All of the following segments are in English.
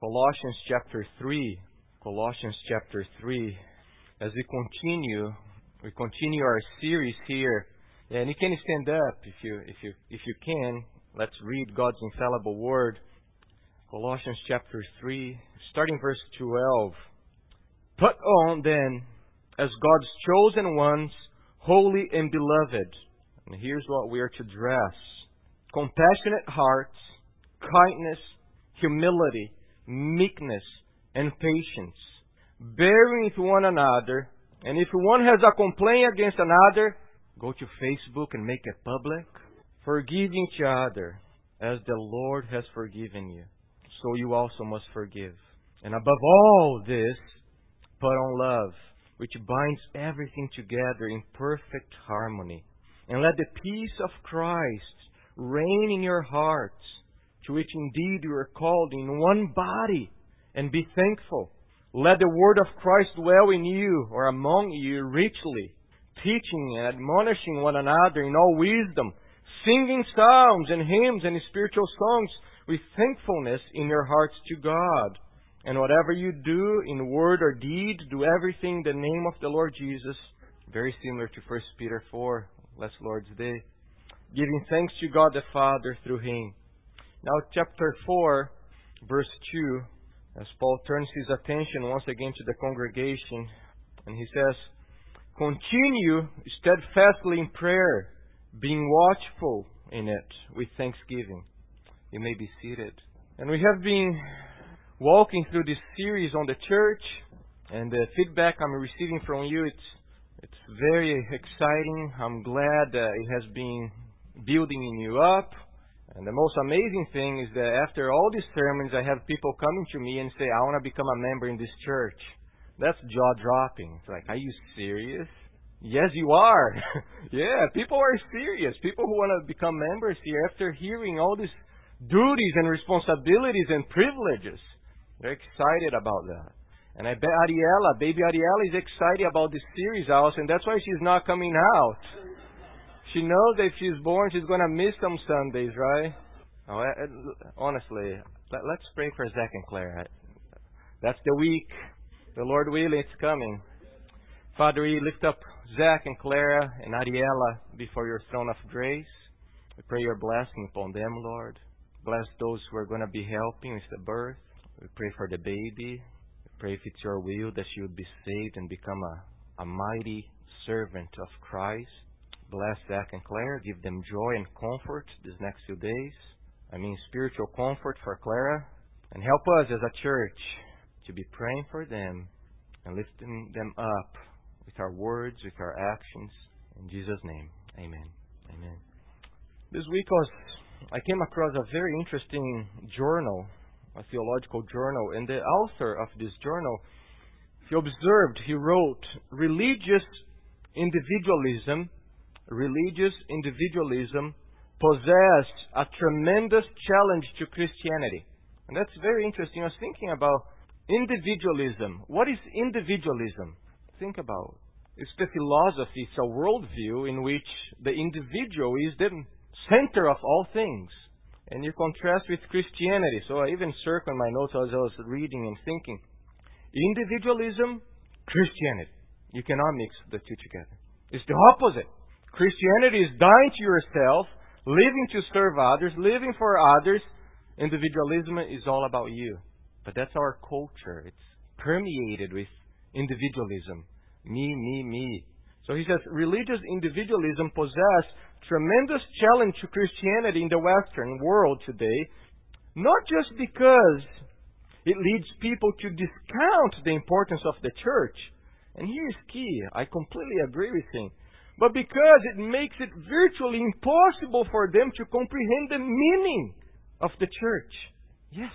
Colossians chapter 3. Colossians chapter 3. As we continue, we continue our series here. And you can stand up if you, if you, if you can. Let's read God's infallible word. Colossians chapter 3, starting verse 12. Put on then, as God's chosen ones, holy and beloved. And here's what we are to dress compassionate hearts, kindness, humility, meekness, and patience, bearing with one another. And if one has a complaint against another, go to Facebook and make it public. Forgive each other as the Lord has forgiven you. So you also must forgive. And above all this, put on love, which binds everything together in perfect harmony. And let the peace of Christ reign in your hearts to which indeed you are called in one body, and be thankful. Let the word of Christ dwell in you or among you richly, teaching and admonishing one another in all wisdom, singing psalms and hymns and spiritual songs with thankfulness in your hearts to God. And whatever you do in word or deed, do everything in the name of the Lord Jesus. Very similar to 1 Peter 4, last Lord's Day. Giving thanks to God the Father through Him. Now, chapter 4, verse 2, as Paul turns his attention once again to the congregation, and he says, Continue steadfastly in prayer, being watchful in it with thanksgiving. You may be seated. And we have been walking through this series on the church, and the feedback I'm receiving from you, it's, it's very exciting. I'm glad that it has been building you up. And the most amazing thing is that after all these sermons, I have people coming to me and say, I want to become a member in this church. That's jaw dropping. It's like, are you serious? Yes, you are. yeah, people are serious. People who want to become members here after hearing all these duties and responsibilities and privileges. They're excited about that. And I bet Ariella, baby Ariella is excited about this series also, and that's why she's not coming out. She knows that if she's born, she's going to miss some Sundays, right? Oh, eh, eh, honestly, let, us pray for Zach and Claire. That's the week. The Lord willing, it's coming. Father, we lift up Zach and Clara and Ariella before your throne of grace. We pray your blessing upon them, Lord. Bless those who are going to be helping with the birth. We pray for the baby. We pray if it's your will that she would be saved and become a, a mighty servant of Christ. Bless Zach and Claire. Give them joy and comfort these next few days. I mean, spiritual comfort for Clara. And help us as a church to be praying for them and lifting them up with our words, with our actions. In Jesus' name, amen. Amen. This week was, I came across a very interesting journal, a theological journal, and the author of this journal, he observed, he wrote, religious individualism religious individualism possess a tremendous challenge to Christianity. And that's very interesting. I was thinking about individualism. What is individualism? Think about it. It's the philosophy, it's a worldview in which the individual is the center of all things. And you contrast with Christianity. So I even circled my notes as I was reading and thinking. Individualism, Christianity. You cannot mix the two together. It's the opposite. Christianity is dying to yourself, living to serve others, living for others. Individualism is all about you. But that's our culture. It's permeated with individualism. Me, me, me. So he says religious individualism possess tremendous challenge to Christianity in the Western world today, not just because it leads people to discount the importance of the church. And here's key. I completely agree with him but because it makes it virtually impossible for them to comprehend the meaning of the church. Yes.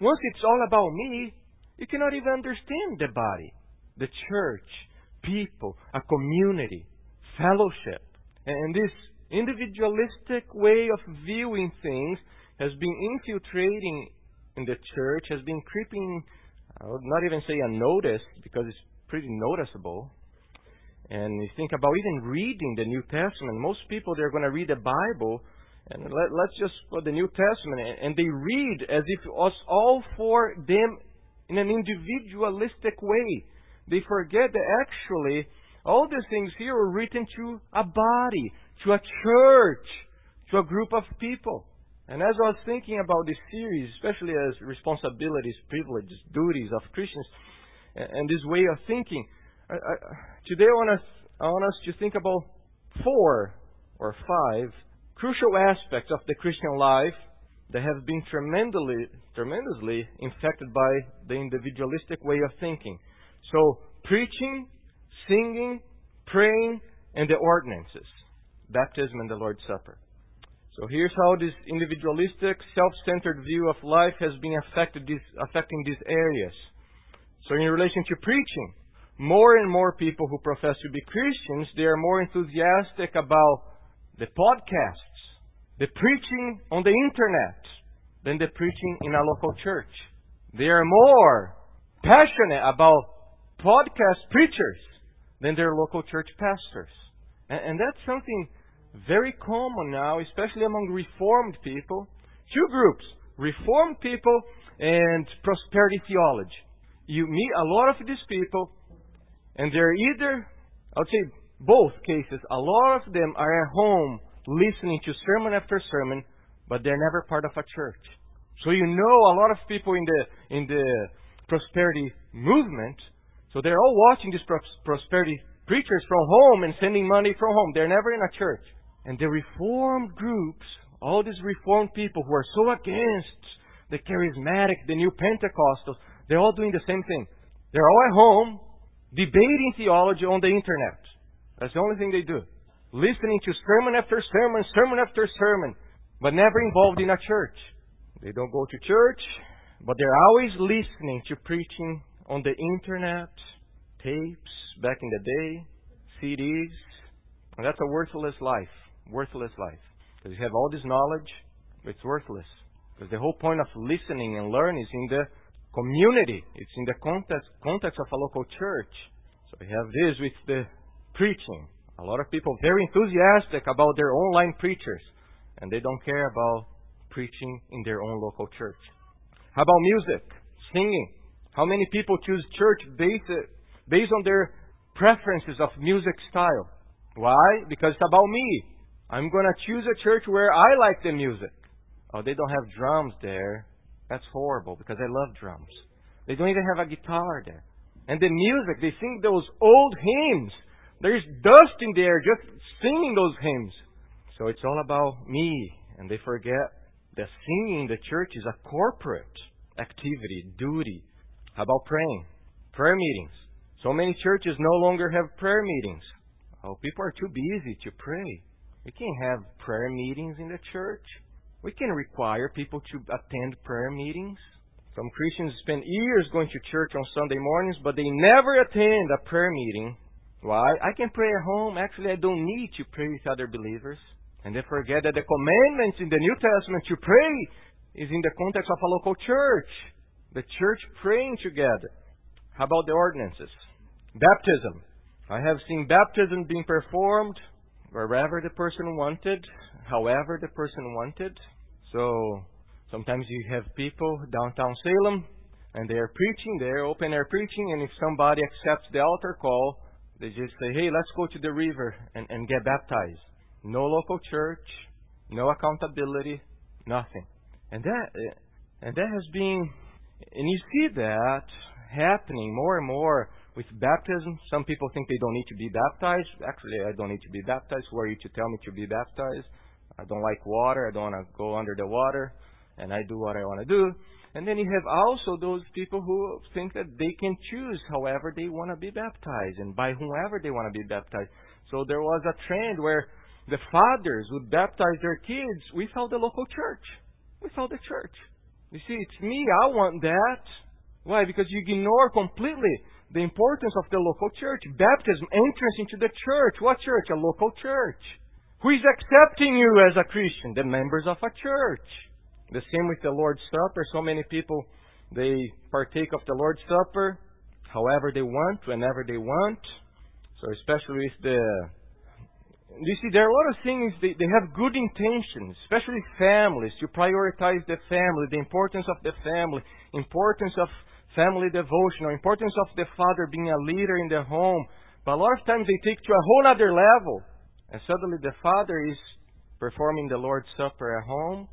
Once it's all about me, you cannot even understand the body, the church, people, a community, fellowship. And this individualistic way of viewing things has been infiltrating in the church, has been creeping, I would not even say unnoticed, because it's pretty noticeable, and you think about even reading the New Testament, most people they're going to read the Bible And let, let's just put the New Testament, and, they read as if it was all for them in an individualistic way. They forget that actually all these things here were written to a body, to a church, to a group of people. And as I was thinking about this series, especially as responsibilities, privileges, duties of Christians, and this way of thinking, I, today I want, us, I want us to think about four or five crucial aspects of the Christian life that have been tremendously, tremendously infected by the individualistic way of thinking. So, preaching, singing, praying, and the ordinances baptism and the Lord's Supper. So here's how this individualistic, self-centered view of life has been affected affecting these areas. So in relation to preaching, more and more people who profess to be Christians, they are more enthusiastic about the podcasts, the preaching on the internet, than the preaching in a local church. They are more passionate about podcast preachers than their local church pastors. And, and that's something very common now, especially among Reformed people. Two groups Reformed people and prosperity theology. You meet a lot of these people, and they're either, I would say both cases, a lot of them are at home listening to sermon after sermon, but they're never part of a church. So you know a lot of people in the in the prosperity movement, so they're all watching these prosperity preachers from home and sending money from home. They're never in a church. And the reformed groups, all these reformed people who are so against the charismatic, the new Pentecostals, they're all doing the same thing. They're all at home debating theology on the internet. That's the only thing they do. Listening to sermon after sermon, sermon after sermon, but never involved in a church. They don't go to church, but they're always listening to preaching on the internet, tapes back in the day, CDs. And that's a worthless life worthless life. Because you have all this knowledge, it's worthless. Because the whole point of listening and learning is in the community. It's in the context, context of a local church. So we have this with the preaching. A lot of people very enthusiastic about their online preachers, and they don't care about preaching in their own local church. How about music, singing? How many people choose church based, based on their preferences of music style? Why? Because it's about me. I'm going to choose a church where I like the music. Oh, they don't have drums there. That's horrible because I love drums. They don't even have a guitar there. And the music, they sing those old hymns. There's dust in there just singing those hymns. So it's all about me. And they forget that singing in the church is a corporate activity, duty. How about praying? Prayer meetings. So many churches no longer have prayer meetings. Oh, people are too busy to pray. We can't have prayer meetings in the church. We can require people to attend prayer meetings. Some Christians spend years going to church on Sunday mornings, but they never attend a prayer meeting. Why? I can pray at home. Actually, I don't need to pray with other believers. And they forget that the commandments in the New Testament to pray is in the context of a local church. The church praying together. How about the ordinances? Baptism. I have seen baptism being performed wherever the person wanted, however the person wanted. So sometimes you have people downtown Salem and they are preaching, they're open air preaching, and if somebody accepts the altar call, they just say, hey, let's go to the river and, and get baptized. No local church, no accountability, nothing. And that, eh, and that has been, and you see that happening more and more with baptism. Some people think they don't need to be baptized. Actually, I don't need to be baptized. Who are you to tell me to be baptized? I don't like water. I don't want to go under the water. And I do what I want to do. And then you have also those people who think that they can choose however they want to be baptized and by whomever they want to be baptized. So there was a trend where the fathers would baptize their kids without the local church. Without the church. You see, it's me. I want that. Why? Because you ignore completely the importance of the local church. Baptism, entrance into the church. What church? A local church. Who is accepting you as a Christian? The members of a church. The same with the Lord's Supper. So many people, they partake of the Lord's Supper however they want, whenever they want. So especially with the you see, there are a lot of things, they, they have good intentions, especially families, to prioritize the family, the importance of the family, importance of family devotion, or importance of the father being a leader in the home. But a lot of times they take to a whole other level. And suddenly the father is performing the Lord's Supper at home,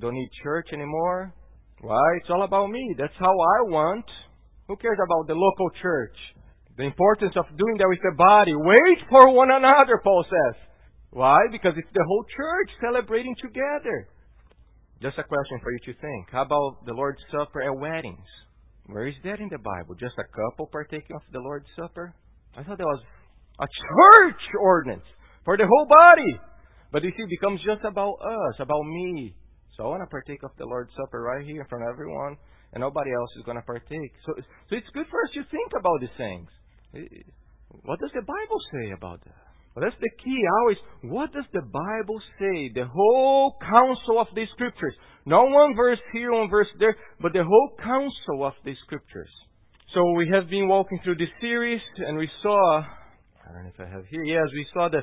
don't need church anymore. Why? It's all about me. That's how I want. Who cares about the local church? The importance of doing that with the body. Wait for one another, Paul says. Why? Because it's the whole church celebrating together. Just a question for you to think. How about the Lord's Supper at weddings? Where is that in the Bible? Just a couple partaking of the Lord's Supper? I thought that was a church ordinance for the whole body. But you see, it becomes just about us, about me. So I want to partake of the Lord's Supper right here in front of everyone, and nobody else is going to partake. So, so it's good for us to think about these things. What does the Bible say about that? Well, that's the key. Always, what does the Bible say? The whole counsel of the Scriptures. Not one verse here, one verse there, but the whole counsel of the Scriptures. So we have been walking through this series, and we saw, I don't know if I have here, yes, we saw the,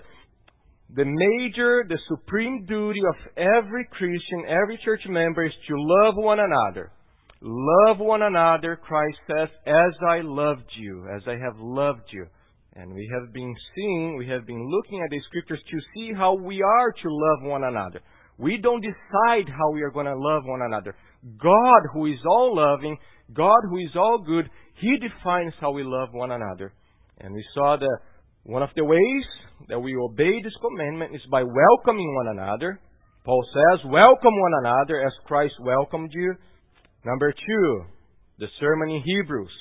the major, the supreme duty of every Christian, every church member is to love one another. Love one another, Christ says, as I loved you, as I have loved you. And we have been seeing, we have been looking at the scriptures to see how we are to love one another. We don't decide how we are going to love one another. God, who is all loving, God, who is all good, He defines how we love one another. And we saw that one of the ways that we obey this commandment is by welcoming one another. Paul says, welcome one another as Christ welcomed you. Number two, the sermon in Hebrews.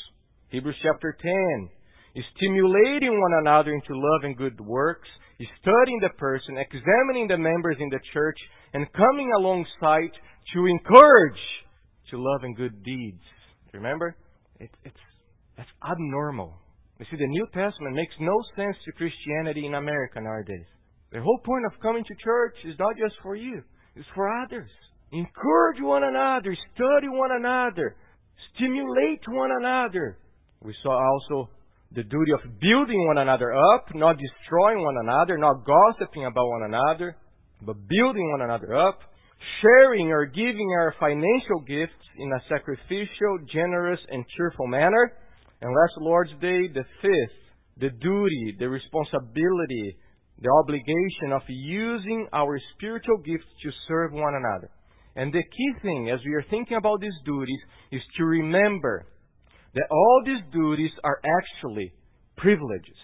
Hebrews chapter 10. is Stimulating one another into love and good works, studying the person, examining the members in the church, and coming alongside to encourage to love and good deeds. Remember? It, it's, that's abnormal. You see, the New Testament makes no sense to Christianity in America nowadays. The whole point of coming to church is not just for you, it's for others. Encourage one another, study one another, stimulate one another. We saw also the duty of building one another up, not destroying one another, not gossiping about one another, but building one another up, sharing or giving our financial gifts in a sacrificial, generous, and cheerful manner. And last Lord's Day, the fifth, the duty, the responsibility, the obligation of using our spiritual gifts to serve one another. And the key thing, as we are thinking about these duties, is to remember that all these duties are actually privileges.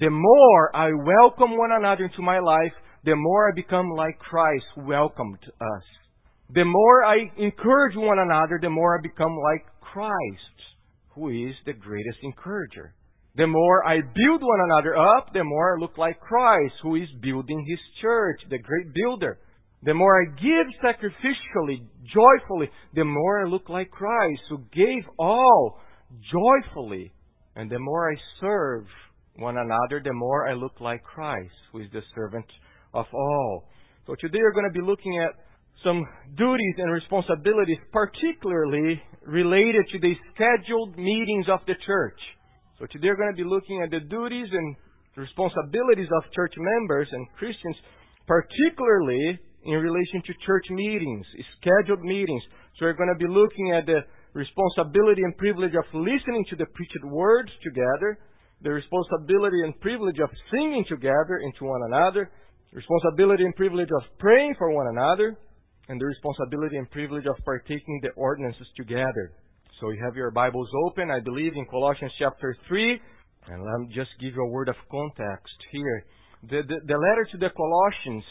The more I welcome one another into my life, the more I become like Christ welcomed us. The more I encourage one another, the more I become like Christ, who is the greatest encourager. The more I build one another up, the more I look like Christ, who is building his church, the great builder. The more I give sacrificially, joyfully, the more I look like Christ, who gave all joyfully. And the more I serve one another, the more I look like Christ, who is the servant of all. So today we're going to be looking at some duties and responsibilities, particularly related to the scheduled meetings of the church. So today we're going to be looking at the duties and responsibilities of church members and Christians, particularly in relation to church meetings, scheduled meetings. So we're going to be looking at the responsibility and privilege of listening to the preached words together, the responsibility and privilege of singing together into one another, responsibility and privilege of praying for one another, and the responsibility and privilege of partaking the ordinances together. So you have your Bibles open, I believe, in Colossians chapter 3, and let me just give you a word of context here. The, the, the letter to the Colossians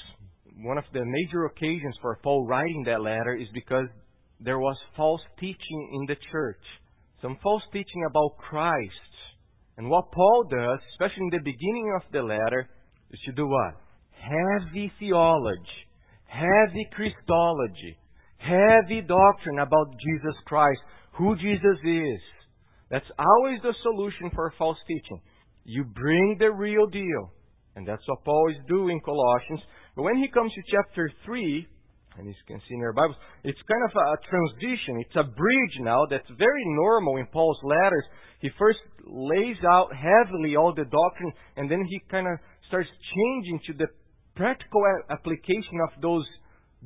one of the major occasions for Paul writing that letter is because there was false teaching in the church. Some false teaching about Christ. And what Paul does, especially in the beginning of the letter, is to do what? Heavy theology, heavy Christology, heavy doctrine about Jesus Christ, who Jesus is. That's always the solution for false teaching. You bring the real deal. And that's what Paul is doing in Colossians. But when he comes to chapter 3, and you can see in your Bibles, it's kind of a transition. It's a bridge now that's very normal in Paul's letters. He first lays out heavily all the doctrine, and then he kind of starts changing to the practical application of those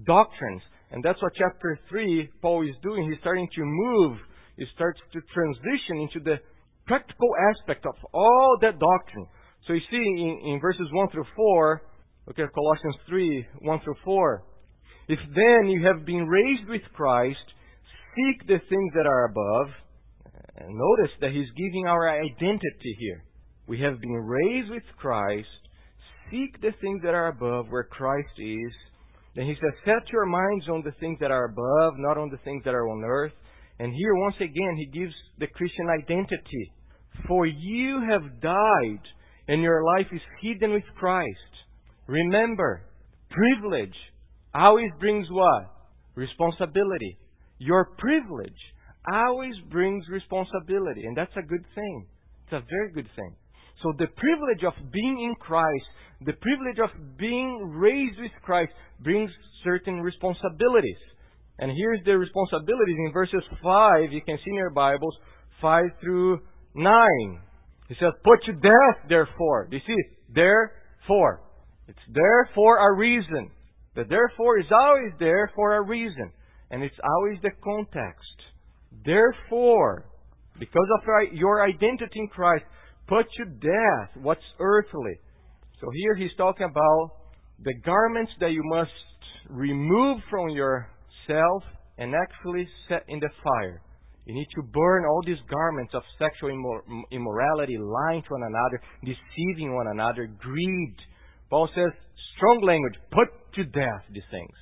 doctrines. And that's what chapter 3 Paul is doing. He's starting to move, he starts to transition into the practical aspect of all that doctrine. So you see in, in verses 1 through 4, look at Colossians 3 1 through 4. If then you have been raised with Christ, seek the things that are above. And notice that he's giving our identity here. We have been raised with Christ. Seek the things that are above where Christ is. Then he says, Set your minds on the things that are above, not on the things that are on earth. And here, once again, he gives the Christian identity. For you have died, and your life is hidden with Christ. Remember, privilege always brings what? Responsibility. Your privilege always brings responsibility, and that's a good thing. It's a very good thing. So the privilege of being in Christ, the privilege of being raised with Christ brings certain responsibilities. And here's the responsibilities in verses 5, you can see in your Bibles, 5 through 9. He says, Put to death, therefore. You see? Therefore. It's there for a reason. The therefore is always there for a reason. And it's always the context. Therefore, because of your identity in Christ, put to death what's earthly. So here he's talking about the garments that you must remove from yourself and actually set in the fire. You need to burn all these garments of sexual immorality, lying to one another, deceiving one another, greed. Paul says, strong language, put to death these things.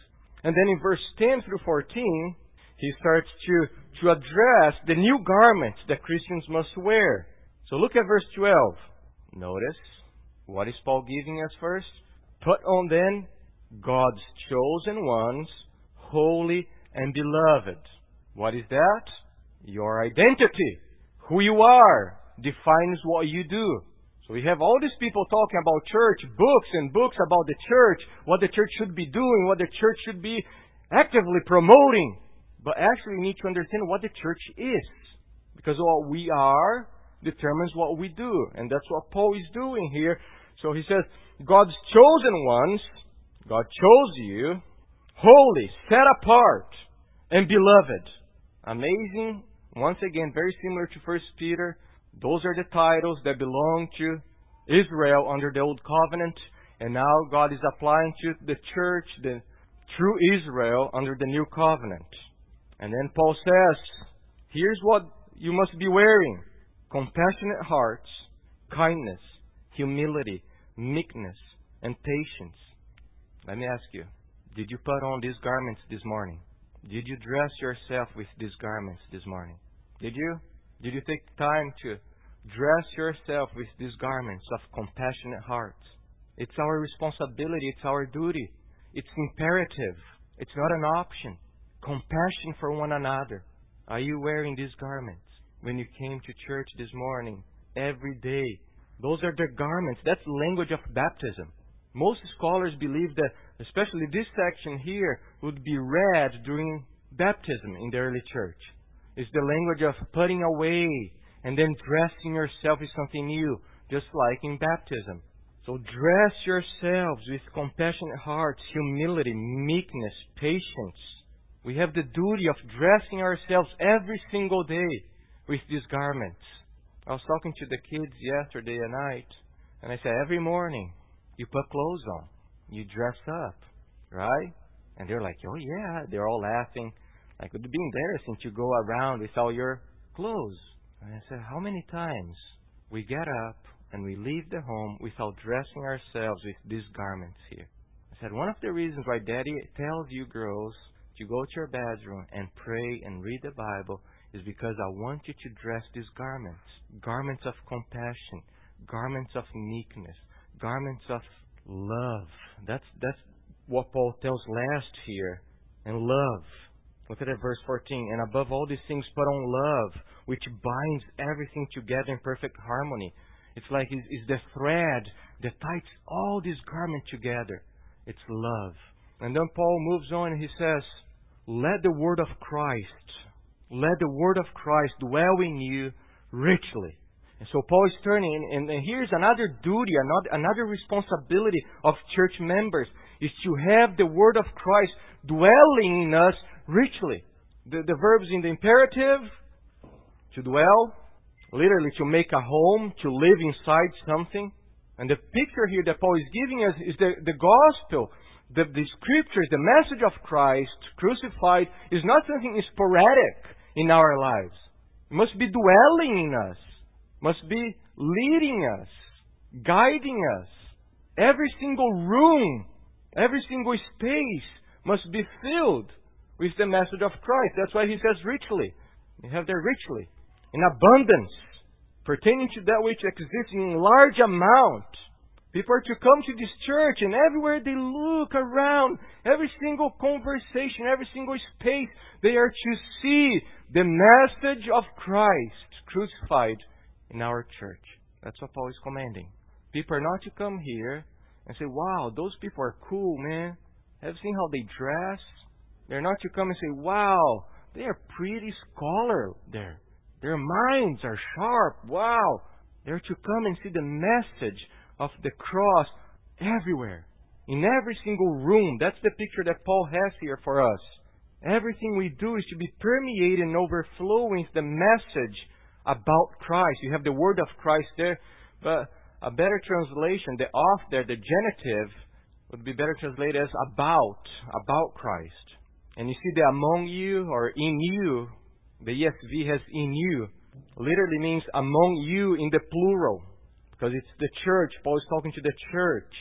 And then in verse 10 through 14, he starts to, to address the new garments that Christians must wear. So look at verse 12. Notice, what is Paul giving us first? Put on then God's chosen ones, holy and beloved. What is that? Your identity. Who you are defines what you do. So we have all these people talking about church, books and books about the church, what the church should be doing, what the church should be actively promoting. But actually, we need to understand what the church is. Because what we are determines what we do. And that's what Paul is doing here. So he says, God's chosen ones, God chose you, holy, set apart, and beloved. Amazing. Once again, very similar to 1 Peter. Those are the titles that belong to Israel under the Old Covenant. And now God is applying to the church, the true Israel, under the New Covenant. And then Paul says, here's what you must be wearing compassionate hearts, kindness, humility, meekness, and patience. Let me ask you, did you put on these garments this morning? Did you dress yourself with these garments this morning? Did you? Did you take time to dress yourself with these garments of compassionate hearts? It's our responsibility, it's our duty, it's imperative, it's not an option. Compassion for one another. Are you wearing these garments? When you came to church this morning, every day. Those are the garments. That's language of baptism. Most scholars believe that, especially this section here, would be read during baptism in the early church. It's the language of putting away and then dressing yourself with something new, just like in baptism. So dress yourselves with compassionate hearts, humility, meekness, patience. We have the duty of dressing ourselves every single day with these garments. I was talking to the kids yesterday night, and I said, every morning you put clothes on, you dress up, right? And they're like, oh yeah, they're all laughing. Like, it would be embarrassing to go around with all your clothes. And I said, how many times we get up and we leave the home without dressing ourselves with these garments here? I said, one of the reasons why Daddy tells you girls to go to your bedroom and pray and read the Bible is because I want you to dress these garments garments of compassion, garments of meekness, garments of love. That's, that's what Paul tells last here. And love. Look at that verse 14. And above all these things, put on love, which binds everything together in perfect harmony. It's like it's, the thread that ties all these garments together. It's love. And then Paul moves on and he says, Let the word of Christ let the word of Christ dwell in you richly, And so Paul is turning, and, and here's another duty, another, another responsibility of church members is to have the word of Christ dwelling in us richly. The, the verbs in the imperative, to dwell, literally to make a home, to live inside something. And the picture here that Paul is giving us is the, the gospel, the, the scriptures, the message of Christ crucified is not something sporadic in our lives. It must be dwelling in us, must be leading us, guiding us. Every single room, every single space must be filled with the message of Christ. That's why he says richly. We have there richly, in abundance pertaining to that which exists in large amount. People are to come to this church, and everywhere they look around, every single conversation, every single space, they are to see the message of Christ crucified in our church. That's what Paul is commanding. People are not to come here and say, wow, those people are cool, man. Have seen how they dress? They're not to come and say, wow, they are pretty scholar there. Their minds are sharp. Wow. They're to come and see the message of the cross everywhere. In every single room. That's the picture that Paul has here for us. Everything we do is to be permeated and overflowing the message about Christ. You have the word of Christ there, but a better translation, the off there, the genitive, would be better translated as about, about Christ. And you see the among you or in you the ESV has in you. Literally means among you in the plural. Because it's the church. Paul is talking to the church.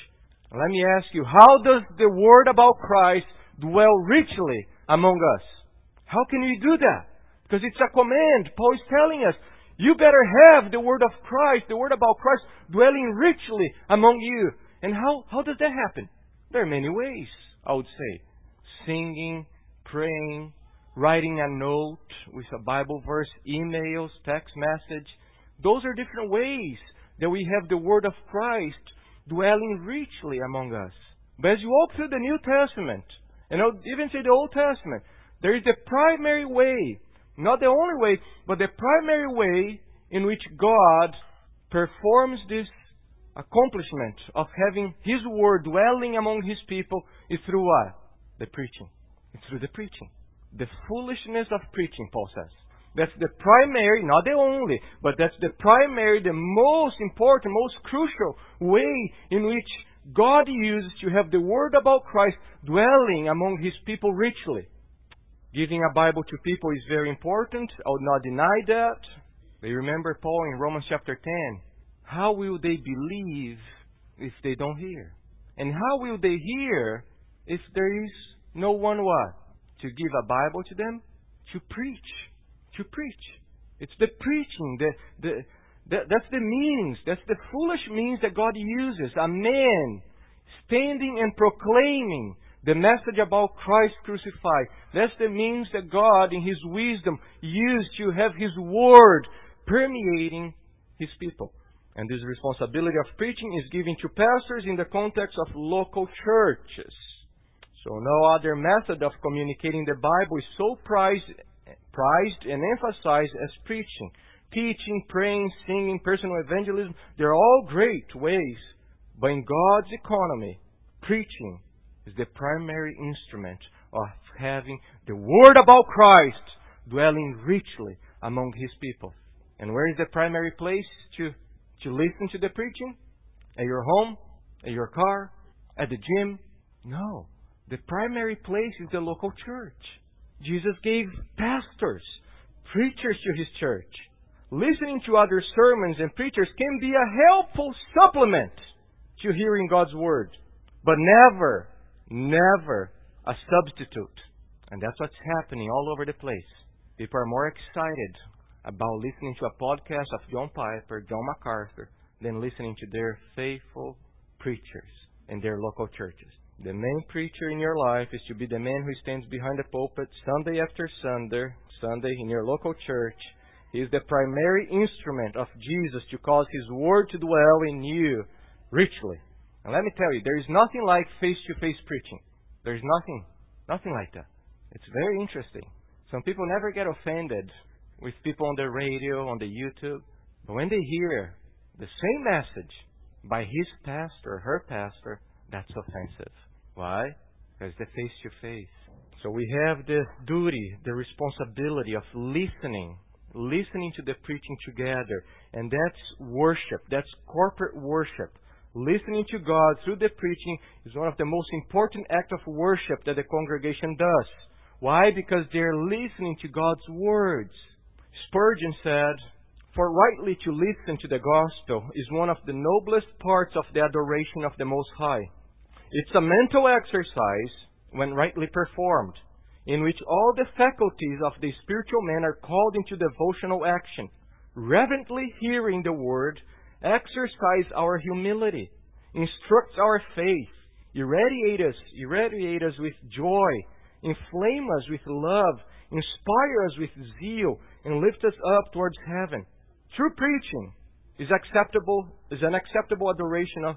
Let me ask you, how does the word about Christ dwell richly among us? How can we do that? Because it's a command. Paul is telling us, you better have the word of Christ, the word about Christ, dwelling richly among you. And how, how does that happen? There are many ways, I would say. Singing, praying, writing a note with a Bible verse, emails, text message. Those are different ways that we have the Word of Christ dwelling richly among us. But as you walk through the New Testament, and I'll even say the Old Testament, there is the primary way, not the only way, but the primary way in which God performs this accomplishment of having His Word dwelling among His people is through what? The preaching. It's through the preaching the foolishness of preaching, Paul says. That's the primary, not the only, but that's the primary, the most important, most crucial way in which God uses to have the word about Christ dwelling among his people richly. Giving a Bible to people is very important. I would not deny that. But remember Paul in Romans chapter 10. How will they believe if they don't hear? And how will they hear if there is no one what? to give a Bible to them? To preach. To preach. It's the preaching, the, the, that's the means, that's the foolish means that God uses. A man standing and proclaiming the message about Christ crucified. That's the means that God, in His wisdom, used to have His Word permeating His people. And this responsibility of preaching is given to pastors in the context of local churches. So no other method of communicating the Bible is so prized, prized and emphasized as preaching. Teaching, praying, singing, personal evangelism, they're all great ways. But in God's economy, preaching is the primary instrument of having the Word about Christ dwelling richly among His people. And where is the primary place to, to listen to the preaching? At your home? At your car? At the gym? No. The primary place is the local church. Jesus gave pastors, preachers to his church. Listening to other sermons and preachers can be a helpful supplement to hearing God's word, but never, never a substitute. And that's what's happening all over the place. People are more excited about listening to a podcast of John Piper, John MacArthur, than listening to their faithful preachers in their local churches. The main preacher in your life is to be the man who stands behind the pulpit Sunday after Sunday, Sunday in your local church. He is the primary instrument of Jesus to cause His Word to dwell in you richly. And let me tell you, there is nothing like face-to-face preaching. There is nothing, nothing like that. It's very interesting. Some people never get offended with people on the radio, on the YouTube. But when they hear the same message by his pastor, or her pastor, that's offensive. Why? Because they're face to face. So we have the duty, the responsibility of listening, listening to the preaching together. And that's worship. That's corporate worship. Listening to God through the preaching is one of the most important acts of worship that the congregation does. Why? Because they're listening to God's words. Spurgeon said, For rightly to listen to the gospel is one of the noblest parts of the adoration of the Most High. It's a mental exercise, when rightly performed, in which all the faculties of the spiritual man are called into devotional action. Reverently hearing the word exercise our humility, instructs our faith, irradiate us, irradiate us with joy, inflame us with love, inspire us with zeal, and lift us up towards heaven. True preaching is acceptable is an acceptable adoration of,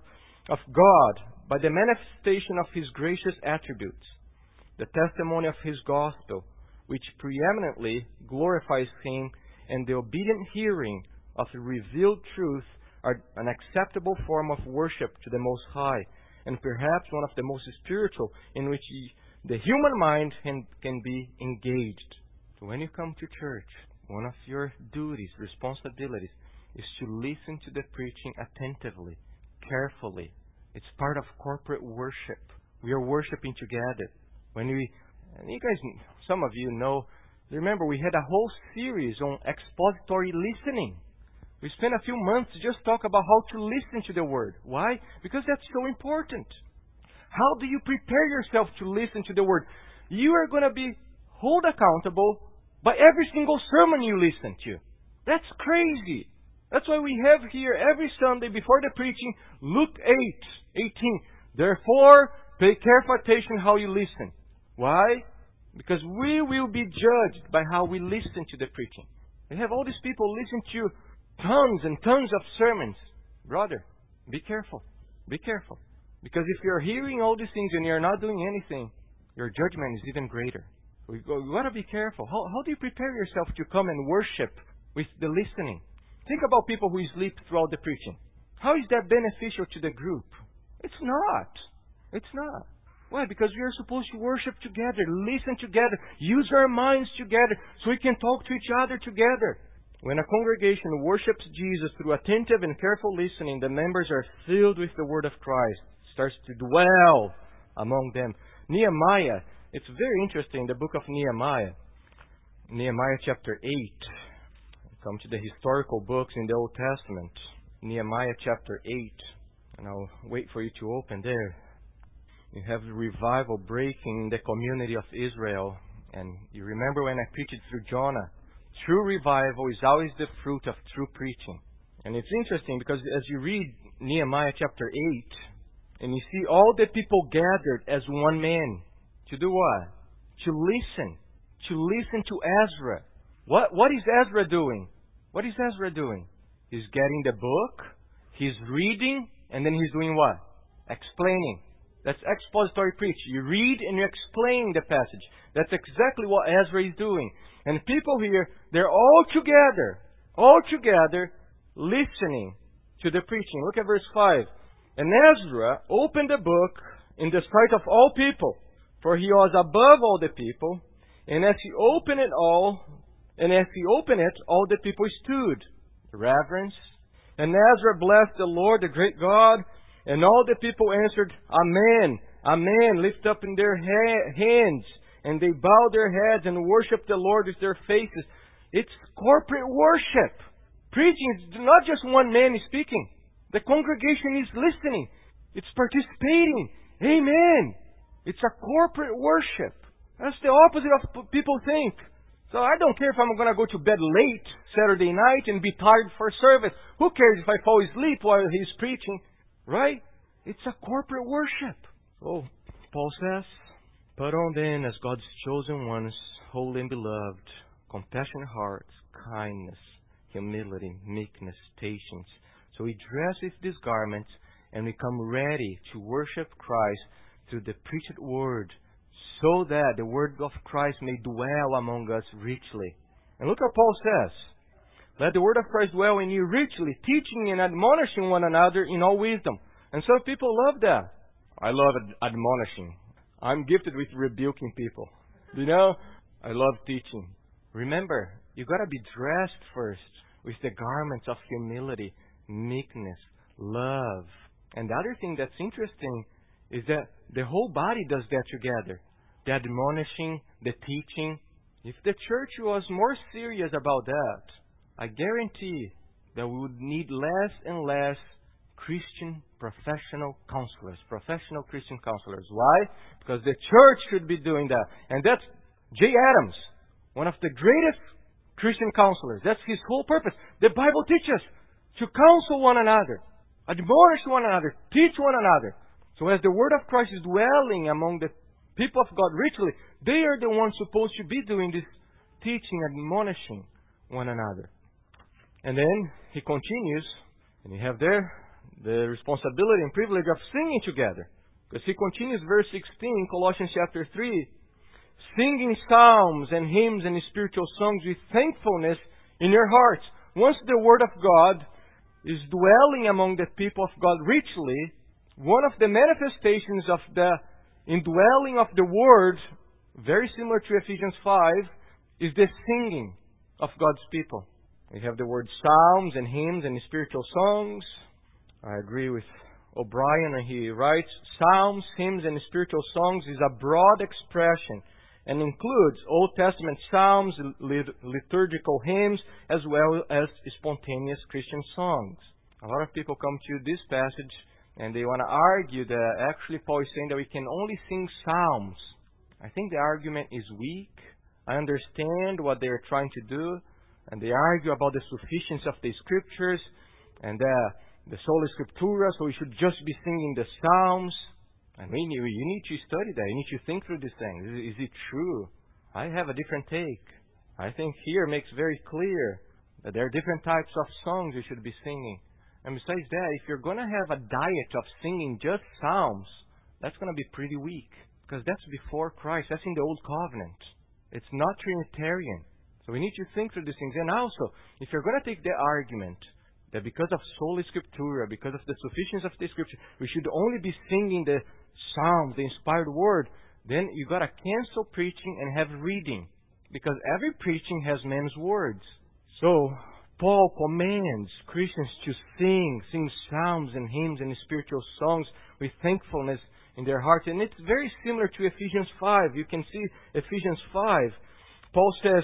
of God by the manifestation of his gracious attributes, the testimony of his gospel, which preeminently glorifies him, and the obedient hearing of the revealed truth are an acceptable form of worship to the Most High, and perhaps one of the most spiritual in which the human mind can, be engaged. When you come to church, one of your duties, responsibilities, is to listen to the preaching attentively, carefully. It's part of corporate worship. We are worshiping together. When we, and you guys, some of you know, remember we had a whole series on expository listening. We spent a few months just talk about how to listen to the word. Why? Because that's so important. How do you prepare yourself to listen to the word? You are going to be held accountable by every single sermon you listen to. That's crazy. That's why we have here every Sunday before the preaching, Luke 8, 18. Therefore, pay careful attention how you listen. Why? Because we will be judged by how we listen to the preaching. We have all these people listen to tons and tons of sermons. Brother, be careful. Be careful. Because if you're hearing all these things and you're not doing anything, your judgment is even greater. We go, you gotta be careful. How, how do you prepare yourself to come and worship with the listening? Think about people who sleep throughout the preaching. How is that beneficial to the group? It's not. It's not. Why? Because we are supposed to worship together, listen together, use our minds together, so we can talk to each other together. When a congregation worships Jesus through attentive and careful listening, the members are filled with the word of Christ, starts to dwell among them. Nehemiah, it's very interesting, the book of Nehemiah. Nehemiah chapter 8. Come to the historical books in the Old Testament. Nehemiah chapter 8. And I'll wait for you to open there. You have the revival breaking in the community of Israel. And you remember when I preached through Jonah True revival is always the fruit of true preaching. And it's interesting because as you read Nehemiah chapter 8, and you see all the people gathered as one man to do what? To listen. To listen to Ezra. What, what is Ezra doing? What is Ezra doing? He's getting the book, he's reading, and then he's doing what? Explaining. That's expository preach. You read and you explain the passage. That's exactly what Ezra is doing. And people here, they're all together, all together, listening to the preaching. Look at verse 5. And Ezra opened the book in the sight of all people, for he was above all the people. And as he opened it all, and as he opened it, all the people stood, reverence. And Ezra blessed the Lord, the great God, and all the people answered, Amen, Amen, lift up in their ha- hands and they bow their heads and worship the Lord with their faces. It's corporate worship. Preaching is not just one man speaking. The congregation is listening. It's participating. Amen. It's a corporate worship. That's the opposite of what people think. So I don't care if I'm going to go to bed late Saturday night and be tired for service. Who cares if I fall asleep while he's preaching? Right? It's a corporate worship. Oh, Paul says, Put on then as God's chosen ones, holy and beloved, compassionate hearts, kindness, humility, meekness, patience. So we dress with these garments and we come ready to worship Christ through the preached word, so that the word of Christ may dwell among us richly. And look what Paul says. Let the word of Christ dwell in you richly, teaching and admonishing one another in all wisdom. And some people love that. I love ad- admonishing. I'm gifted with rebuking people. You know, I love teaching. Remember, you gotta be dressed first with the garments of humility, meekness, love. And the other thing that's interesting is that the whole body does that together. The admonishing, the teaching. If the church was more serious about that, I guarantee that we would need less and less Christian professional counselors, professional Christian counselors. Why? Because the church should be doing that. And that's Jay Adams, one of the greatest Christian counselors. That's his whole purpose. The Bible teaches to counsel one another, admonish one another, teach one another. So as the word of Christ is dwelling among the people of God richly, they are the ones supposed to be doing this teaching, admonishing one another. And then he continues, and you have there the responsibility and privilege of singing together. Because he continues verse 16, Colossians chapter 3, singing psalms and hymns and spiritual songs with thankfulness in your hearts. Once the word of God is dwelling among the people of God richly, one of the manifestations of the indwelling of the word, very similar to Ephesians 5, is the singing of God's people. We have the word psalms and hymns and spiritual songs. I agree with O'Brien, and he writes Psalms, hymns, and spiritual songs is a broad expression and includes Old Testament psalms, liturgical hymns, as well as spontaneous Christian songs. A lot of people come to this passage and they want to argue that actually Paul is saying that we can only sing psalms. I think the argument is weak. I understand what they are trying to do, and they argue about the sufficiency of the scriptures and uh, the sola scriptura, so we should just be singing the psalms. I mean, you, you need to study that. You need to think through these things. Is, is it true? I have a different take. I think here makes very clear that there are different types of songs you should be singing. And besides that, if you're going to have a diet of singing just psalms, that's going to be pretty weak. Because that's before Christ. That's in the Old Covenant. It's not Trinitarian. So we need to think through these things. And also, if you're going to take the argument that because of sola scriptura, because of the sufficiency of the scripture, we should only be singing the psalms, the inspired word, then you've gotta cancel preaching and have reading. Because every preaching has men's words. So, Paul commands Christians to sing, sing psalms and hymns and spiritual songs with thankfulness in their hearts. And it's very similar to Ephesians 5. You can see Ephesians 5. Paul says,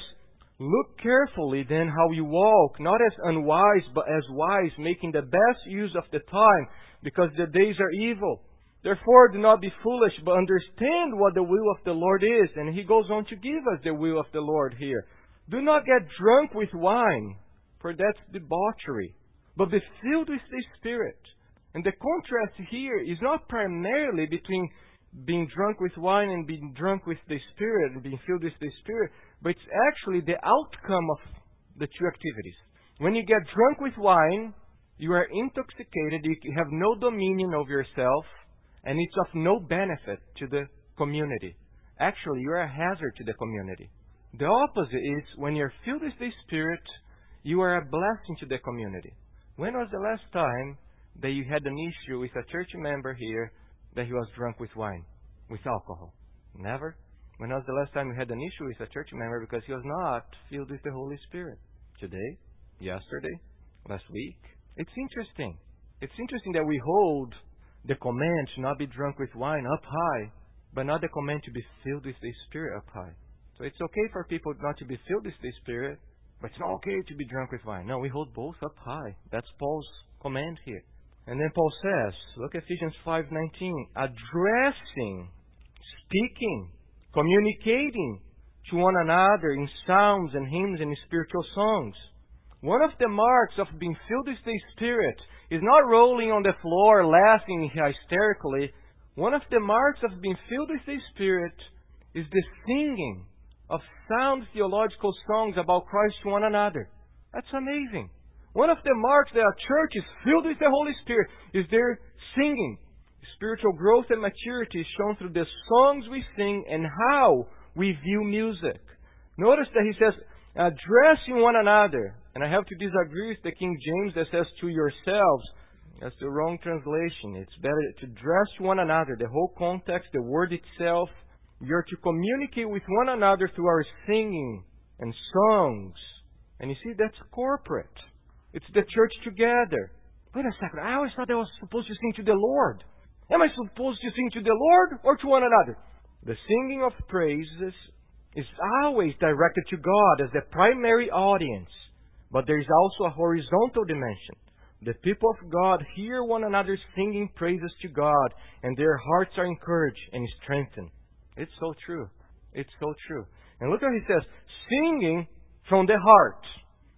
Look carefully then how you walk, not as unwise, but as wise, making the best use of the time, because the days are evil. Therefore, do not be foolish, but understand what the will of the Lord is. And he goes on to give us the will of the Lord here. Do not get drunk with wine, for that's debauchery, but be filled with the Spirit. And the contrast here is not primarily between being drunk with wine and being drunk with the Spirit and being filled with the Spirit, but it's actually the outcome of the two activities. When you get drunk with wine, you are intoxicated, you have no dominion over yourself, and it's of no benefit to the community. Actually, you are a hazard to the community. The opposite is when you're filled with the Spirit, you are a blessing to the community. When was the last time that you had an issue with a church member here that he was drunk with wine, with alcohol? Never? When was the last time you had an issue with a church member because he was not filled with the Holy Spirit? Today? Yesterday? Last week? It's interesting. It's interesting that we hold the command to not be drunk with wine up high, but not the command to be filled with the Spirit up high. So it's okay for people not to be filled with the Spirit, but it's not okay to be drunk with wine. No, we hold both up high. That's Paul's command here. And then Paul says, look at Ephesians 5:19, addressing, speaking, communicating to one another in psalms and hymns and spiritual songs. One of the marks of being filled with the Spirit is not rolling on the floor laughing hysterically. One of the marks of being filled with the Spirit is the singing of sound theological songs about Christ to one another. That's amazing. One of the marks that a church is filled with the Holy Spirit is their singing. Spiritual growth and maturity is shown through the songs we sing and how we view music. Notice that he says, addressing one another. And I have to disagree with the King James that says to yourselves. That's the wrong translation. It's better to dress one another. The whole context, the word itself, you're to communicate with one another through our singing and songs. And you see, that's corporate. It's the church together. Wait a second. I always thought I was supposed to sing to the Lord. Am I supposed to sing to the Lord or to one another? The singing of praises is always directed to God as the primary audience. But there is also a horizontal dimension. The people of God hear one another singing praises to God, and their hearts are encouraged and strengthened. It's so true. It's so true. And look what he says singing from the heart.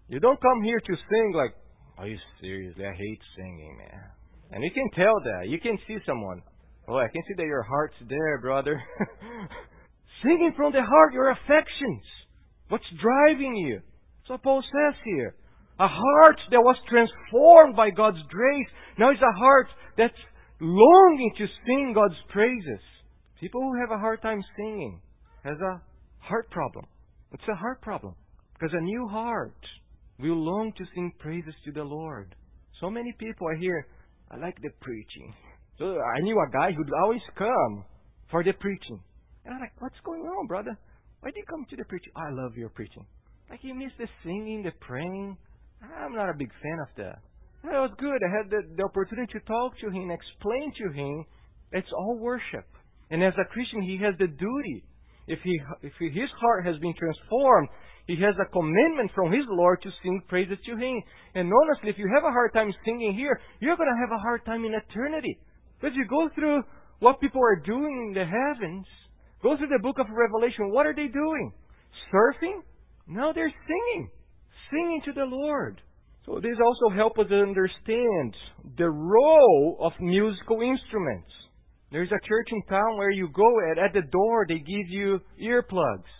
You don't come here to sing like, are you serious? I hate singing, man. And you can tell that. You can see someone. Oh, I can see that your heart's there, brother. Singing from the heart, your affections. What's driving you? That's what Paul says here. A heart that was transformed by God's grace now is a heart that's longing to sing God's praises. People who have a hard time singing has a heart problem. It's a heart problem. Because a new heart will long to sing praises to the Lord. So many people I hear, I like the preaching. So I knew a guy who'd always come for the preaching. And I'm like, what's going on, brother? Why do you come to the preaching? I love your preaching. Like you miss the singing, the praying. I'm not a big fan of that. That was good. I had the, the opportunity to talk to him, explain to him. It's all worship. And as a Christian, he has the duty. If he, if his heart has been transformed, he has a commandment from his Lord to sing praises to him. And honestly, if you have a hard time singing here, you're going to have a hard time in eternity. Because you go through what people are doing in the heavens, go through the book of Revelation, what are they doing? Surfing? No, they're singing. Singing to the Lord. So this also helps us understand the role of musical instruments. There's a church in town where you go and at the door they give you earplugs.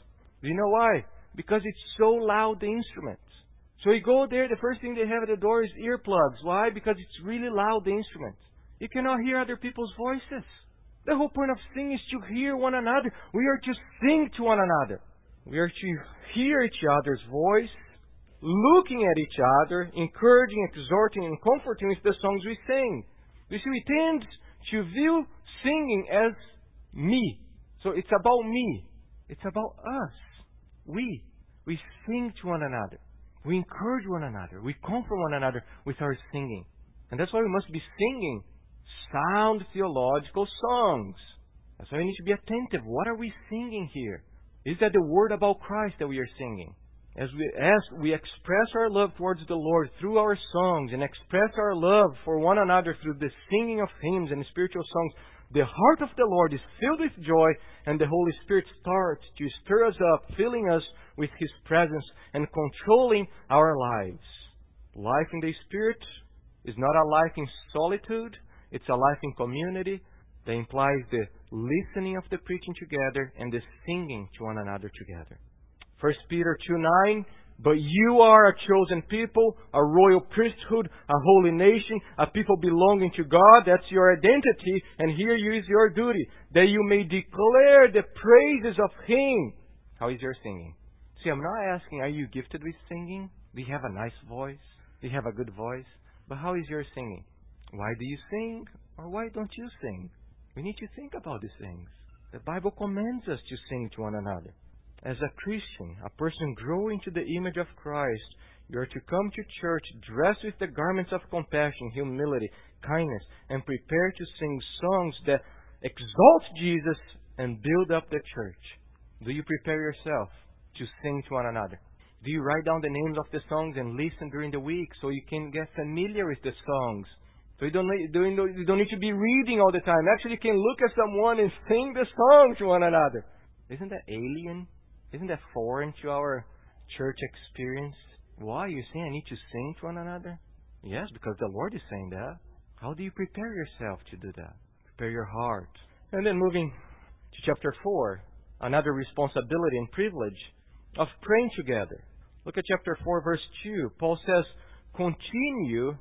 Do you know why? Because it's so loud the instruments. So you go there, the first thing they have at the door is earplugs. Why? Because it's really loud the instruments. You cannot hear other people's voices. The whole point of singing is to hear one another. We are to sing to one another. We are to hear each other's voice, looking at each other, encouraging, exhorting, and comforting with the songs we sing. You see, we tend to view singing as me. So it's about me. It's about us. We. We sing to one another. We encourage one another. We comfort one another with our singing. And that's why we must be singing sound theological songs. That's why we need to be attentive. What are we singing here? Is that the word about Christ that we are singing? As we, we express our love towards the Lord through our songs and express our love for one another through the singing of hymns and spiritual songs, the heart of the Lord is filled with joy, and the Holy Spirit starts to stir us up, filling us with His presence and controlling our lives. Life in the Spirit is not a life in solitude, it's a life in community that implies the listening of the preaching together and the singing to one another together. 1 Peter 2 9 but you are a chosen people, a royal priesthood, a holy nation, a people belonging to God. That's your identity. And here is your duty, that you may declare the praises of Him. How is your singing? See, I'm not asking, are you gifted with singing? Do you have a nice voice? Do you have a good voice? But how is your singing? Why do you sing? Or why don't you sing? We need to think about these things. The Bible commands us to sing to one another. As a Christian, a person growing to the image of Christ, you are to come to church dressed with the garments of compassion, humility, kindness, and prepare to sing songs that exalt Jesus and build up the church. Do you prepare yourself to sing to one another? Do you write down the names of the songs and listen during the week so you can get familiar with the songs? So you don't, need, you don't need to be reading all the time. Actually, you can look at someone and sing the song to one another. Isn't that alien? Isn't that foreign to our church experience? Why? You saying I need to sing to one another? Yes, because the Lord is saying that. How do you prepare yourself to do that? Prepare your heart. And then moving to chapter 4, another responsibility and privilege of praying together. Look at chapter 4, verse 2. Paul says, Continue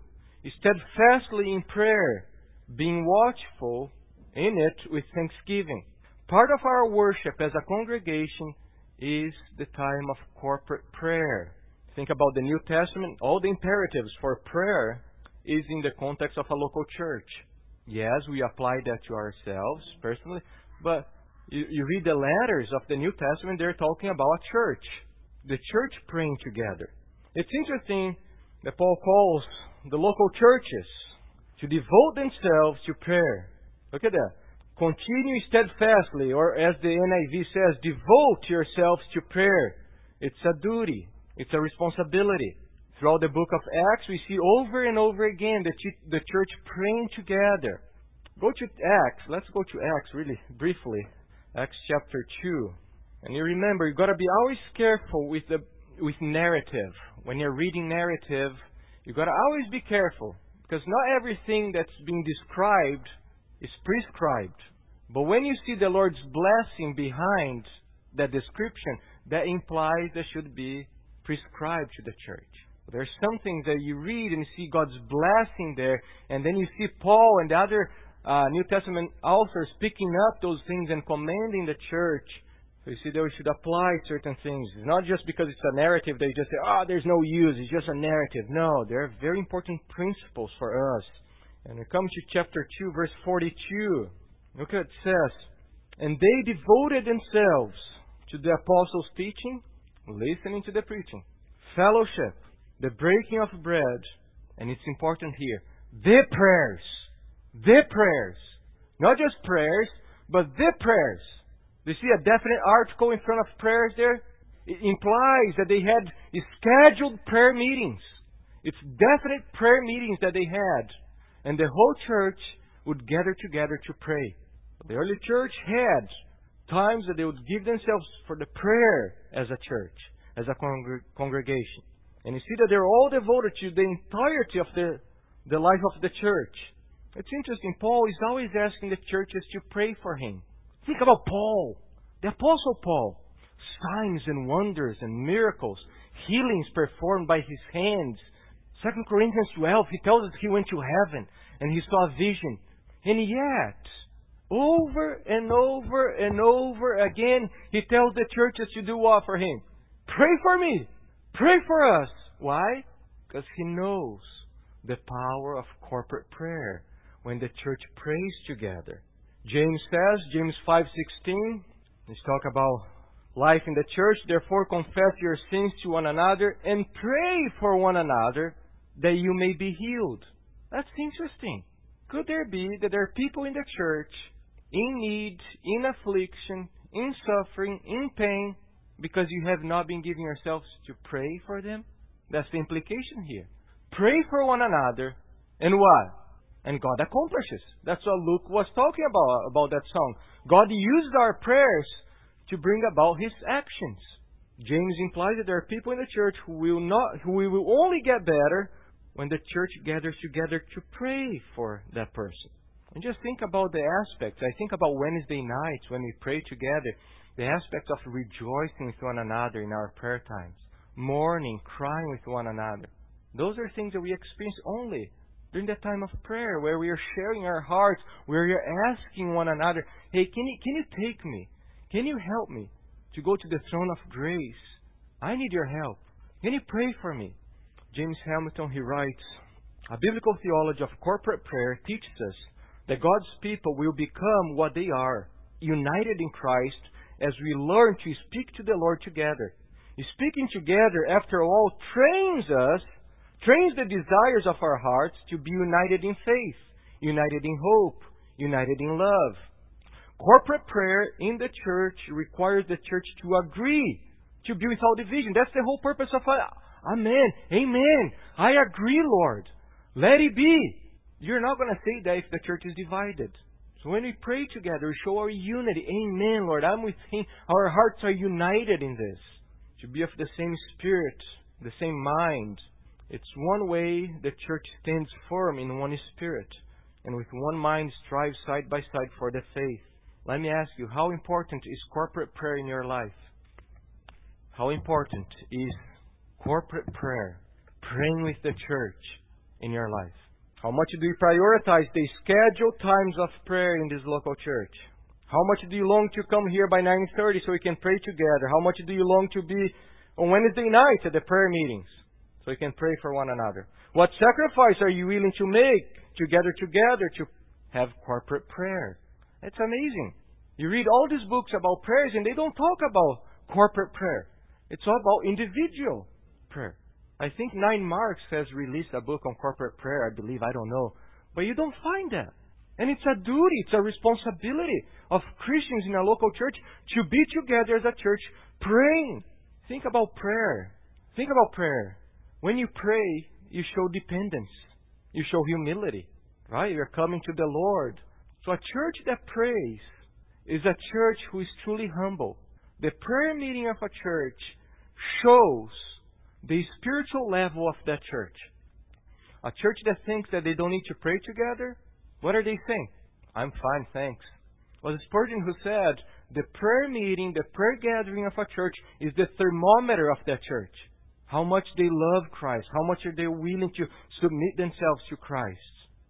steadfastly in prayer, being watchful in it with thanksgiving. Part of our worship as a congregation is the time of corporate prayer. Think about the New Testament, all the imperatives for prayer is in the context of a local church. Yes, we apply that to ourselves personally, but you, you read the letters of the New Testament, they're talking about a church. The church praying together. It's interesting that Paul calls the local churches to devote themselves to prayer. Look at that. Continue steadfastly, or as the NIV says, devote yourselves to prayer. It's a duty. It's a responsibility. Throughout the book of Acts, we see over and over again the, church praying together. Go to Acts. Let's go to Acts really briefly. Acts chapter 2. And you remember, you've got to be always careful with the with narrative. When you're reading narrative, you've got to always be careful. Because not everything that's being described is prescribed. But when you see the Lord's blessing behind that description, that implies there should be prescribed to the church. There's some things that you read and you see God's blessing there, and then you see Paul and the other uh, New Testament authors picking up those things and commanding the church. So you see we should apply certain things. It's not just because it's a narrative that you just say, oh, there's no use, it's just a narrative. No, there are very important principles for us. And we come to chapter 2, verse 42. Look what it says. And they devoted themselves to the apostles' teaching, listening to the preaching, fellowship, the breaking of bread, and it's important here, their prayers. Their prayers. Not just prayers, but their prayers. You see a definite article in front of prayers there? It implies that they had scheduled prayer meetings. It's definite prayer meetings that they had. And the whole church would gather together to pray. The early church had times that they would give themselves for the prayer as a church, as a congregation. And you see that they're all devoted to the entirety of the, the life of the church. It's interesting. Paul is always asking the churches to pray for him. Think about Paul, the Apostle Paul. Signs and wonders and miracles, healings performed by his hands. 2 Corinthians 12, he tells us he went to heaven and he saw a vision. And yet, over and over and over again, he tells the churches to do what for him? Pray for me. Pray for us. Why? Because he knows the power of corporate prayer when the church prays together. James says, James 5:16, let's talk about life in the church. Therefore confess your sins to one another and pray for one another that you may be healed. That's interesting. Could there be that there are people in the church in need, in affliction, in suffering, in pain, because you have not been giving yourselves to pray for them? That's the implication here. Pray for one another, and what? And God accomplishes. That's what Luke was talking about, about that song. God used our prayers to bring about His actions. James implies that there are people in the church who will not, who will only get better when the church gathers together to pray for that person. And just think about the aspects. I think about Wednesday nights when we pray together, the aspect of rejoicing with one another in our prayer times, mourning, crying with one another. Those are things that we experience only during that time of prayer where we are sharing our hearts, where we are asking one another, hey, can you, can you take me? Can you help me to go to the throne of grace? I need your help. Can you pray for me? James Hamilton, he writes, a biblical theology of corporate prayer teaches us that God's people will become what they are, united in Christ, as we learn to speak to the Lord together. Speaking together, after all, trains us, trains the desires of our hearts to be united in faith, united in hope, united in love. Corporate prayer in the church requires the church to agree to be without division. That's the whole purpose of. Amen. Amen. I agree, Lord. Let it be. You're not going to say that if the church is divided. So when we pray together, we show our unity. Amen, Lord. I'm with Him. Our hearts are united in this. To be of the same spirit, the same mind. It's one way the church stands firm in one spirit, and with one mind strives side by side for the faith. Let me ask you, how important is corporate prayer in your life? How important is corporate prayer, praying with the church in your life? How much do you prioritize the scheduled times of prayer in this local church? How much do you long to come here by 9:30 so we can pray together? How much do you long to be on Wednesday nights at the prayer meetings so we can pray for one another? What sacrifice are you willing to make to gather together to have corporate prayer? It's amazing. You read all these books about prayers and they don't talk about corporate prayer. It's all about individual prayer. I think Nine Marks has released a book on corporate prayer, I believe, I don't know. But you don't find that. And it's a duty, it's a responsibility of Christians in a local church to be together as a church praying. Think about prayer. Think about prayer. When you pray, you show dependence. You show humility. Right? You're coming to the Lord. So a church that prays is a church who is truly humble. The prayer meeting of a church shows the spiritual level of that church. A church that thinks that they don't need to pray together, what are they saying? I'm fine, thanks. Was Spurgeon who said the prayer meeting, the prayer gathering of a church is the thermometer of that church. How much they love Christ, how much are they willing to submit themselves to Christ.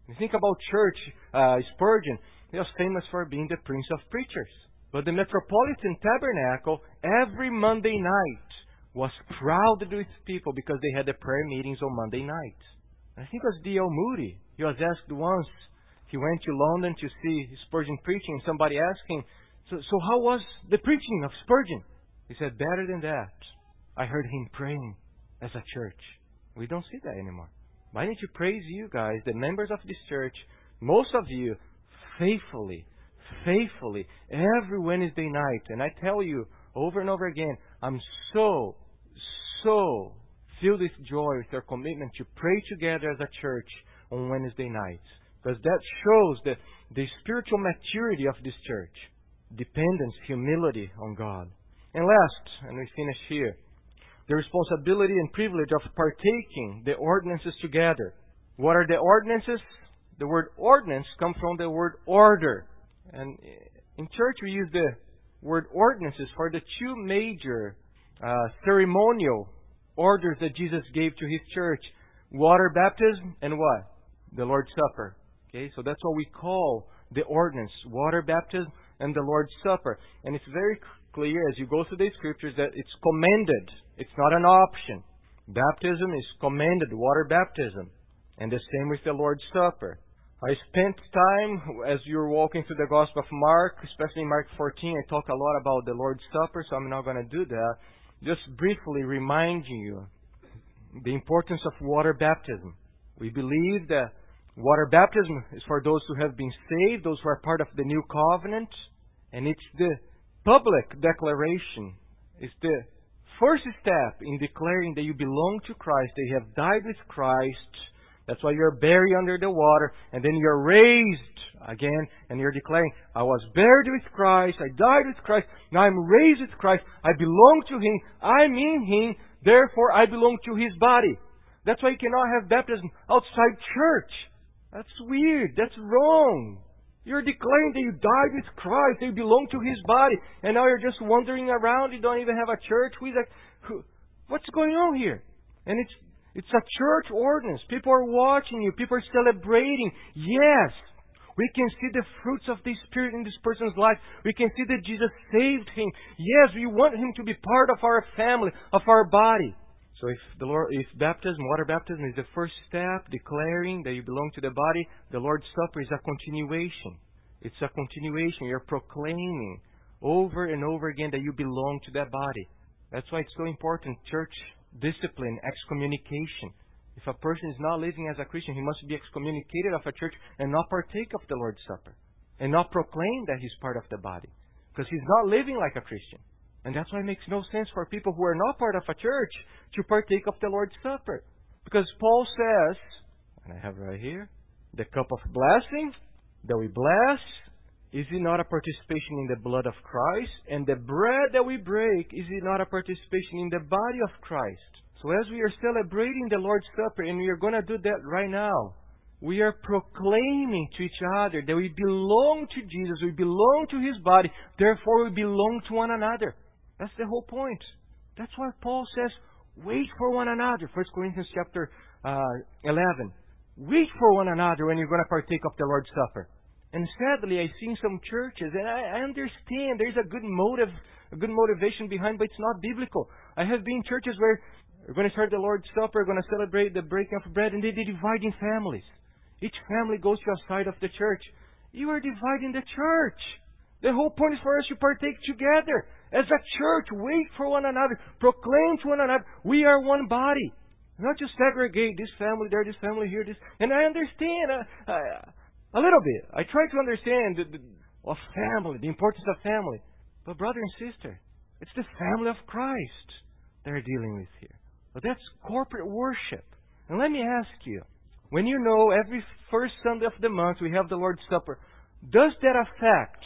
You think about church, uh, Spurgeon, he was famous for being the prince of preachers. But the Metropolitan Tabernacle, every Monday night, was crowded with people because they had the prayer meetings on Monday nights. I think it was D.L. Moody. He was asked once, he went to London to see Spurgeon preaching. Somebody asked him, so, so how was the preaching of Spurgeon? He said, better than that. I heard him praying as a church. We don't see that anymore. I need to praise you guys, the members of this church, most of you, faithfully, faithfully, every Wednesday night. And I tell you over and over again, I'm so, so filled with joy with your commitment to pray together as a church on Wednesday nights. Because that shows the, the spiritual maturity of this church. Dependence, humility on God. And last, and we finish here, the responsibility and privilege of partaking the ordinances together. What are the ordinances? The word ordinance comes from the word order. And in church we use the word ordinances for the two major uh, ceremonial orders that Jesus gave to his church water baptism and what? The Lord's Supper. Okay, so that's what we call the ordinance water baptism and the Lord's Supper. And it's very clear as you go through the scriptures that it's commanded, it's not an option. Baptism is commanded, water baptism. And the same with the Lord's Supper. I spent time as you were walking through the Gospel of Mark, especially Mark 14. I talk a lot about the Lord's Supper, so I'm not going to do that. Just briefly reminding you the importance of water baptism. We believe that water baptism is for those who have been saved, those who are part of the new covenant, and it's the public declaration. It's the first step in declaring that you belong to Christ, that you have died with Christ that's why you're buried under the water, and then you're raised again, and you're declaring, I was buried with Christ, I died with Christ, now I'm raised with Christ, I belong to Him, I'm in Him, therefore I belong to His body. That's why you cannot have baptism outside church. That's weird. That's wrong. You're declaring that you died with Christ, that you belong to His body, and now you're just wandering around, you don't even have a church. Who is that? Who, what's going on here? And it's it's a church ordinance. People are watching you. People are celebrating. Yes, we can see the fruits of the Spirit in this person's life. We can see that Jesus saved him. Yes, we want him to be part of our family, of our body. So if the Lord, if baptism, water baptism is the first step, declaring that you belong to the body, the Lord's Supper is a continuation. It's a continuation. You're proclaiming over and over again that you belong to that body. That's why it's so important, church discipline, excommunication. If a person is not living as a Christian, he must be excommunicated of a church and not partake of the Lord's Supper. And not proclaim that he's part of the body. Because he's not living like a Christian. And that's why it makes no sense for people who are not part of a church to partake of the Lord's Supper. Because Paul says, and I have right here, the cup of blessing that we bless, is it not a participation in the blood of Christ? And the bread that we break, is it not a participation in the body of Christ? So as we are celebrating the Lord's Supper, and we are going to do that right now, we are proclaiming to each other that we belong to Jesus, we belong to His body, therefore we belong to one another. That's the whole point. That's why Paul says, wait for one another. 1 Corinthians chapter uh, 11. Wait for one another when you're going to partake of the Lord's Supper. And sadly, I've seen some churches, and I understand there's a good motive a good motivation behind, but it's not biblical. I have been churches where we're going to start the Lord's Supper, we're going to celebrate the breaking of bread, and they, they divide in families. Each family goes to a side of the church. You are dividing the church. The whole point is for us to partake together. As a church, wait for one another. Proclaim to one another, we are one body. Not to segregate this family there, this family here, this. And I understand a little bit. I try to understand the, the, of family, the importance of family. But brother and sister, it's the family of Christ they're dealing with here. But that's corporate worship. And let me ask you, when you know every first Sunday of the month we have the Lord's Supper, does that affect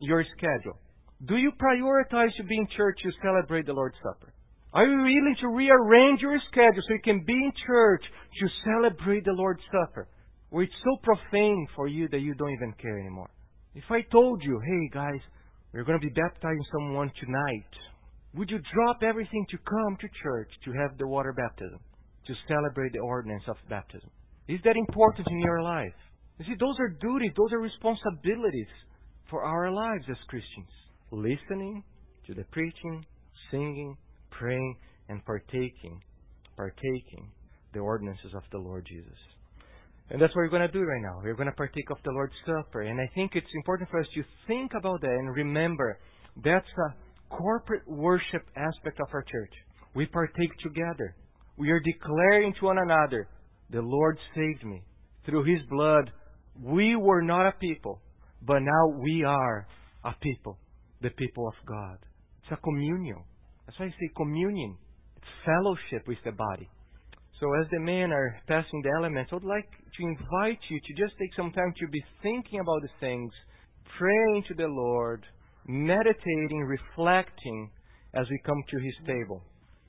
your schedule? Do you prioritize to be in church to celebrate the Lord's Supper? Are you willing to rearrange your schedule so you can be in church to celebrate the Lord's Supper? Or it's so profane for you that you don't even care anymore? If I told you, hey guys, we're going to be baptizing someone tonight, would you drop everything to come to church to have the water baptism, to celebrate the ordinance of baptism? Is that important in your life? You see, those are duties, those are responsibilities for our lives as Christians. Listening to the preaching, singing, praying, and partaking, partaking the ordinances of the Lord Jesus. And that's what we're going to do right now. We're going to partake of the Lord's Supper. And I think it's important for us to think about that and remember that's a corporate worship aspect of our church. We partake together. We are declaring to one another, the Lord saved me. Through His blood, we were not a people, but now we are a people, the people of God. It's a communion. That's why I say communion. It's fellowship with the body. So as the men are passing the elements, I would like to invite you to just take some time to be thinking about the things, praying to the Lord, meditating, reflecting as we come to His table.